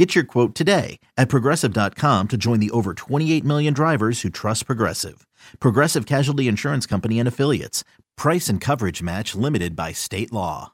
Get your quote today at progressive.com to join the over 28 million drivers who trust Progressive. Progressive Casualty Insurance Company and Affiliates. Price and coverage match limited by state law.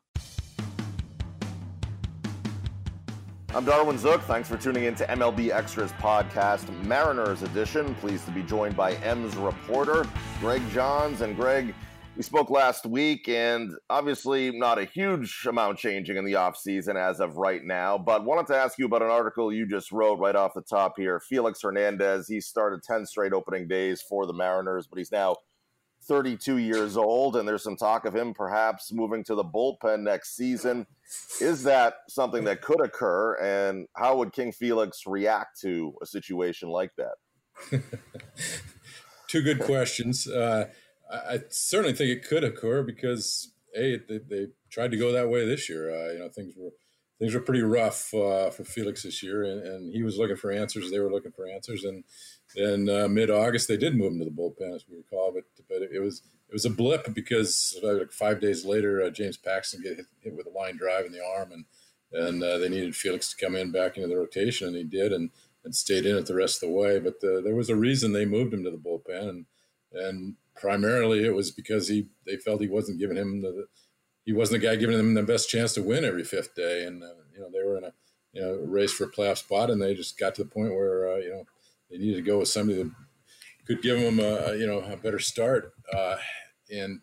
I'm Darwin Zook. Thanks for tuning in to MLB Extras podcast, Mariners edition. Pleased to be joined by M's reporter, Greg Johns. And Greg, we spoke last week, and obviously not a huge amount changing in the offseason as of right now, but wanted to ask you about an article you just wrote right off the top here. Felix Hernandez, he started 10 straight opening days for the Mariners, but he's now 32 years old, and there's some talk of him perhaps moving to the bullpen next season. Is that something that could occur, and how would King Felix react to a situation like that? Two good questions. Uh, I, certainly think it could occur because a they, they, tried to go that way this year. Uh, you know, things were things were pretty rough uh, for Felix this year, and, and, he was looking for answers. They were looking for answers, and in uh, mid August they did move him to the bullpen, as we recall. But but it was it was a blip because like five days later, uh, James Paxton get hit, hit, with a line drive in the arm, and and uh, they needed Felix to come in back into the rotation, and he did, and and stayed in it the rest of the way. But uh, there was a reason they moved him to the bullpen, and and primarily it was because he they felt he wasn't giving him the he wasn't the guy giving them the best chance to win every fifth day, and uh, you know they were in a you know race for a playoff spot, and they just got to the point where uh, you know they needed to go with somebody that could give them a you know a better start, uh, and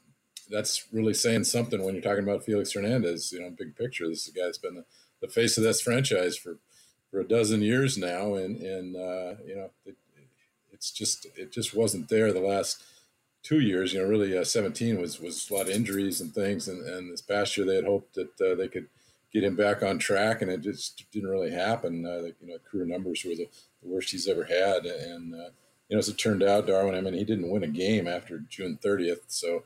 that's really saying something when you're talking about Felix Hernandez. You know, big picture, this is a guy that's been the, the face of this franchise for for a dozen years now, and and uh, you know it, it's just it just wasn't there the last two years. You know, really, uh, 17 was was a lot of injuries and things, and, and this past year they had hoped that uh, they could get him back on track, and it just didn't really happen. Uh, you know, career numbers were the, the, worst he's ever had, and uh, you know, as it turned out, Darwin. I mean, he didn't win a game after June 30th, so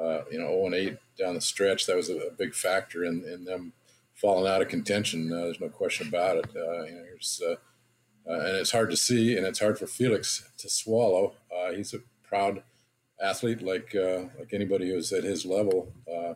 uh, you know, 0 and 8 down the stretch, that was a, a big factor in, in them falling out of contention. Uh, there's no question about it. you know, and it's hard to see, and it's hard for Felix to swallow. he's a proud athlete like uh, like anybody who's at his level. Uh,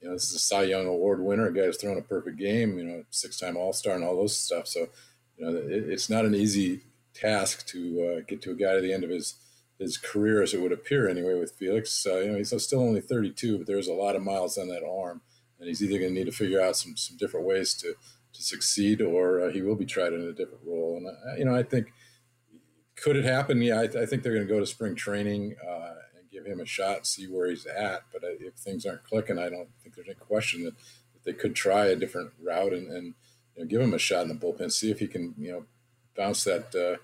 you know, this is a Cy Young Award winner, a guy who's thrown a perfect game. You know, six time All Star and all those stuff. So, you know, it, it's not an easy task to uh, get to a guy to the end of his his career, as it would appear anyway, with Felix. Uh, you know, he's still only 32, but there's a lot of miles on that arm, and he's either going to need to figure out some some different ways to to succeed, or uh, he will be tried in a different role. And uh, you know, I think could it happen? Yeah, I, I think they're going to go to spring training. Uh, and give him a shot, see where he's at. But if things aren't clicking, I don't think there's any question that, that they could try a different route and, and you know, give him a shot in the bullpen, see if he can you know bounce that uh,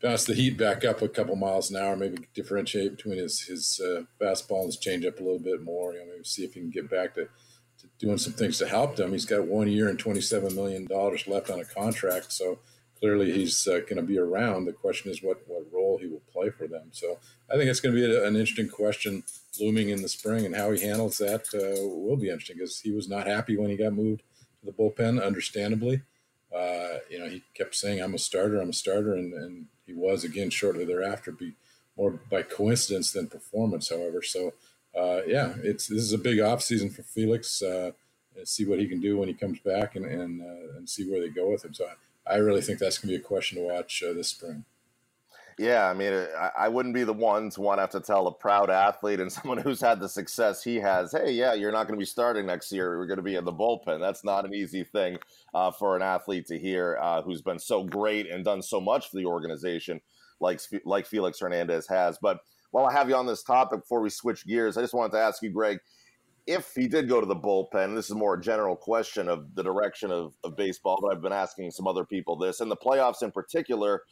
bounce the heat back up a couple miles an hour, maybe differentiate between his his uh, fastball and his changeup a little bit more. You know, maybe see if he can get back to doing some things to help them. He's got one year and twenty seven million dollars left on a contract, so clearly he's uh, going to be around. The question is what what role he will play for them. So I think it's going to be a, an interesting question looming in the spring, and how he handles that uh, will be interesting because he was not happy when he got moved to the bullpen, understandably. Uh, you know, he kept saying, "I'm a starter, I'm a starter," and, and he was again shortly thereafter. Be more by coincidence than performance, however. So, uh, yeah, it's this is a big off season for Felix. Uh, see what he can do when he comes back, and and, uh, and see where they go with him. So. I, I really think that's going to be a question to watch uh, this spring. Yeah, I mean, I wouldn't be the one to want to have to tell a proud athlete and someone who's had the success he has, hey, yeah, you're not going to be starting next year. We're going to be in the bullpen. That's not an easy thing uh, for an athlete to hear uh, who's been so great and done so much for the organization like, like Felix Hernandez has. But while I have you on this topic, before we switch gears, I just wanted to ask you, Greg, if he did go to the bullpen, this is more a general question of the direction of, of baseball, but I've been asking some other people this. In the playoffs in particular,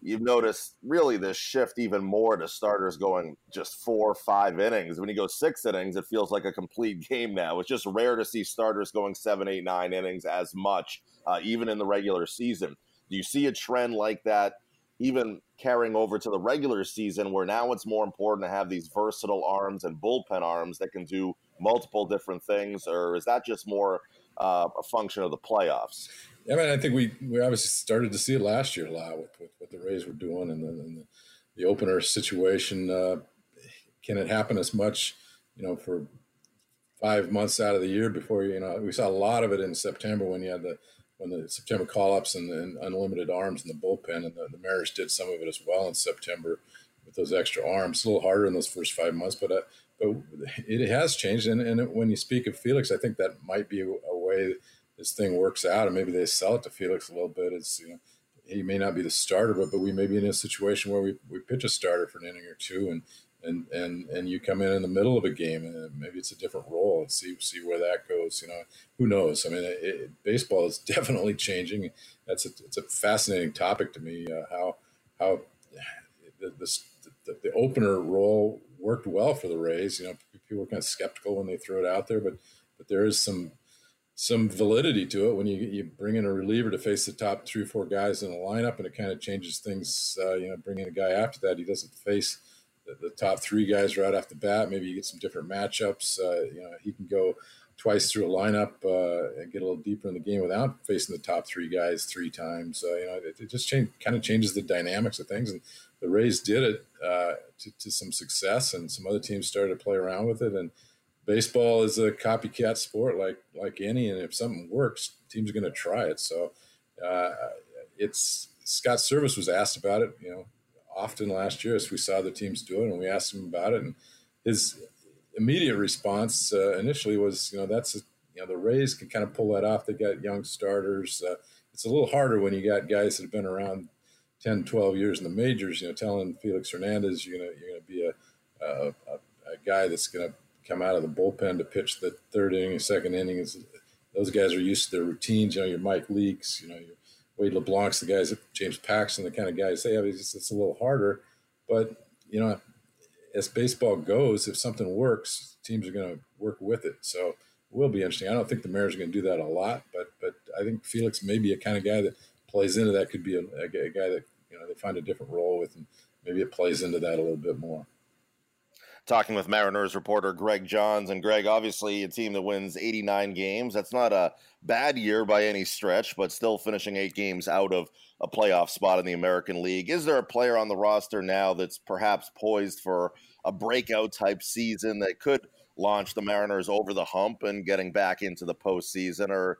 you've noticed really this shift even more to starters going just four, five innings. When you go six innings, it feels like a complete game now. It's just rare to see starters going seven, eight, nine innings as much, uh, even in the regular season. Do you see a trend like that, even carrying over to the regular season where now it's more important to have these versatile arms and bullpen arms that can do multiple different things? Or is that just more uh, a function of the playoffs? Yeah, I mean, I think we, we obviously started to see it last year a lot with, with what the Rays were doing and, the, the, the, opener situation. Uh, can it happen as much, you know, for five months out of the year before, you know, we saw a lot of it in September when you had the – when the September call ups and, and, unlimited arms in the bullpen, and the, the, Mariners did some of it as well in September with those extra arms. a little harder in those first five months, but uh, but it has changed. And, and when you speak of Felix, I think that might be a, a, way this thing works out, and maybe they sell it to Felix a little bit. It's you know he may not be the starter, but but we may be in a situation where we, we pitch a starter for an inning or two, and and and and you come in in the middle of a game and maybe it's a different role and see see where that goes you know who knows? I mean it, it, baseball is definitely changing. That's a, it's a fascinating topic to me uh, how how the, the, the, opener role worked well for the rays you know people were kind of skeptical when they threw it out there but but there is some some validity to it when you you bring in a reliever to face the top three or four guys in a lineup and it kind of changes things uh, you know bringing a guy after that he doesn't face the, the, top three guys right off the bat. Maybe you get some different matchups. Uh, you know, he can go twice through a lineup uh, and get a little deeper in the game without facing the top three guys three times. Uh, you know, it, it just change, kind of changes the dynamics of things. And the Rays did it uh, to, to, some success, and some other teams started to play around with it. And baseball is a copycat sport, like like any. And if something works, teams are going to try it. So uh, it's Scott Servais was asked about it. You know, often last year as we saw the teams do it, and we asked him about it. And his immediate response uh, initially was, you know, that's a, you know the Rays can kind of pull that off. They got young starters. Uh, it's a little harder when you got guys that have been around 10, 12 years in the majors. You know, telling Felix Hernandez you're gonna you're gonna be a a, a guy that's gonna come out of the bullpen to pitch the third inning, second inning. Those guys are used to their routines. You know, your Mike Leakes, you know, your Wade LeBlanc's the guys, James Paxton, the kind of guys they have. It's, it's a little harder, but you know, as baseball goes, if something works, teams are going to work with it. So it will be interesting. I don't think the Mariners are going to do that a lot, but but I think Felix may be a kind of guy that plays into that. Could be a, a, a guy that you know they find a different role with, and maybe it plays into that a little bit more talking with Mariners reporter Greg Johns. And Greg, obviously, a team that wins 89 games. That's not a bad year by any stretch, but still finishing eight games out of a playoff spot in the American League. Is there a player on the roster now that's perhaps poised for a breakout type season that could launch the Mariners over the hump and getting back into the postseason? Or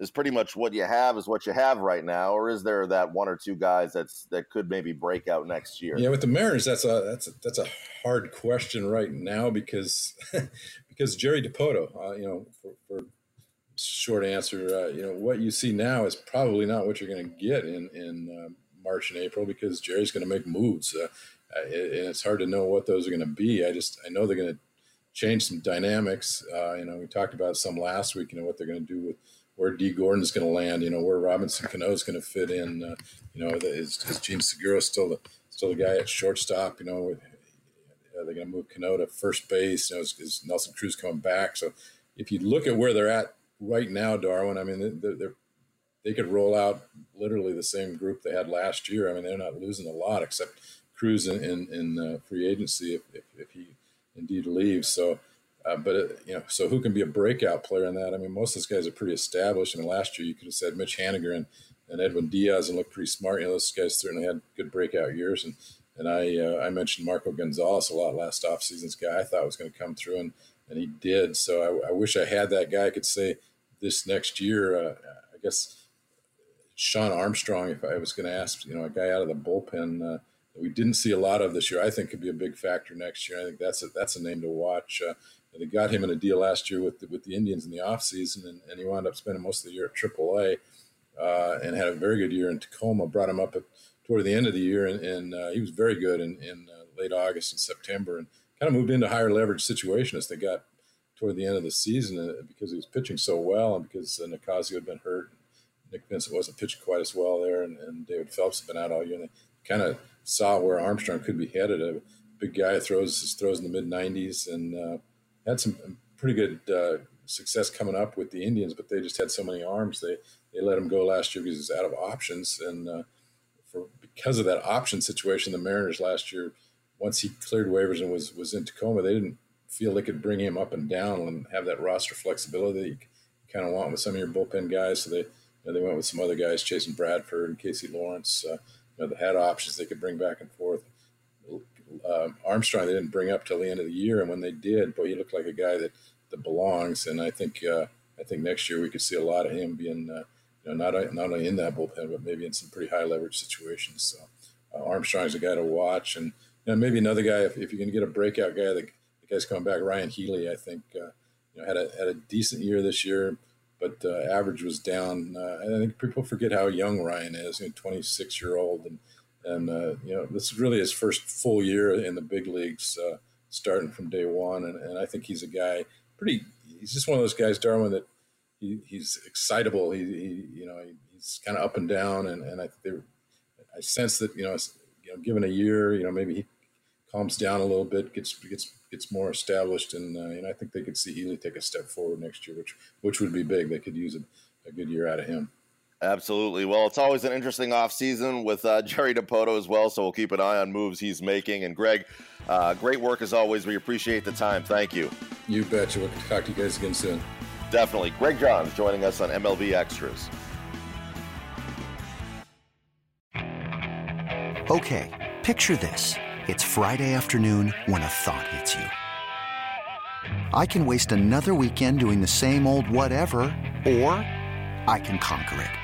is pretty much what you have is what you have right now, or is there that one or two guys that's that could maybe break out next year? Yeah, with the Mariners, that's a that's a, that's a hard question right now because because Jerry Dipoto, uh, you know, for, for short answer, uh, you know, what you see now is probably not what you're going to get in in uh, March and April because Jerry's going to make moves, uh, and it's hard to know what those are going to be. I just I know they're going to change some dynamics. Uh, you know, we talked about some last week. You know what they're going to do with where Dee Gordon's going to land, you know, where Robinson Cano is going to fit in. Uh, you know, is, is Jean Segura still the still the guy at shortstop? You know, uh, they're going to move Cano to first base. You know, is, is, Nelson Cruz coming back? So if you look at where they're at right now, Darwin, I mean, they're, they're they could roll out literally the same group they had last year. I mean, they're not losing a lot except Cruz in in, in uh, free agency if, if, if he indeed leaves. So uh, but it, you know, so who can be a breakout player in that? I mean, most of those guys are pretty established. I mean, last year you could have said Mitch Haniger and, and Edwin Diaz and looked pretty smart. You know, those guys certainly had good breakout years. And and I uh, I mentioned Marco Gonzalez a lot last offseason's guy. I thought was going to come through, and and he did. So I, I, wish I had that guy. I could say this next year. Uh, I guess Shawn Armstrong. If I was going to ask, you know, a guy out of the bullpen uh, that we didn't see a lot of this year, I think could be a big factor next year. I think that's a, that's a name to watch. Uh, they got him in a deal last year with the, with the Indians in the offseason, and, and he wound up spending most of the year at AAA uh, and had a very good year in Tacoma. Brought him up at, toward the end of the year, and, and uh, he was very good in, in uh, late August and September, and kind of moved into higher leverage situation as they got toward the end of the season uh, because he was pitching so well, and because uh, Nicasio had been hurt. Nick Vincent wasn't pitching quite as well there, and, and David Phelps had been out all year. And they kind of saw where Armstrong could be headed. A big guy throws throws in the mid 90s, and uh, had some pretty good uh, success coming up with the Indians, but they just had so many arms. They they let him go last year because he's out of options, and uh, for because of that option situation, the Mariners last year, once he cleared waivers and was was in Tacoma, they didn't feel they could bring him up and down and have that roster flexibility that you kind of want with some of your bullpen guys. So they you know, they went with some other guys, Chasen Bradford and Casey Lawrence. Uh, you know, they had options they could bring back and forth. Uh, Armstrong they didn't bring up till the end of the year, and when they did, boy, he looked like a guy that that belongs. And I think uh, I think next year we could see a lot of him being uh, you know not not only in that bullpen, but maybe in some pretty high leverage situations. So uh, Armstrong's a guy to watch, and you know, maybe another guy if, if going to get a breakout guy, the, the guy's coming back. Ryan Healy, I think, uh, you know, had a had a decent year this year, but uh, average was down. Uh, I think people forget how young Ryan is, you know, 26 year old, and and uh, you know this is really his first full year in the big leagues, uh, starting from day one, and, and I think he's a guy pretty. He's just one of those guys, Darwin, that he, he's excitable. He, he you know he, he's kind of up and down, and and I I sense that you know you know given a year, you know maybe he calms down a little bit, gets gets gets more established, and uh, I think they could see Healy take a step forward next year, which which would be big. They could use a, a good year out of him. Absolutely. Well, it's always an interesting offseason with uh, Jerry Dipoto as well, so we'll keep an eye on moves he's making. And Greg, uh, great work as always. We appreciate the time. Thank you. You betcha. We'll talk to you guys again soon. Definitely. Greg Johns joining us on MLB Extras. Okay, picture this. It's Friday afternoon when a thought hits you. I can waste another weekend doing the same old whatever, or I can conquer it.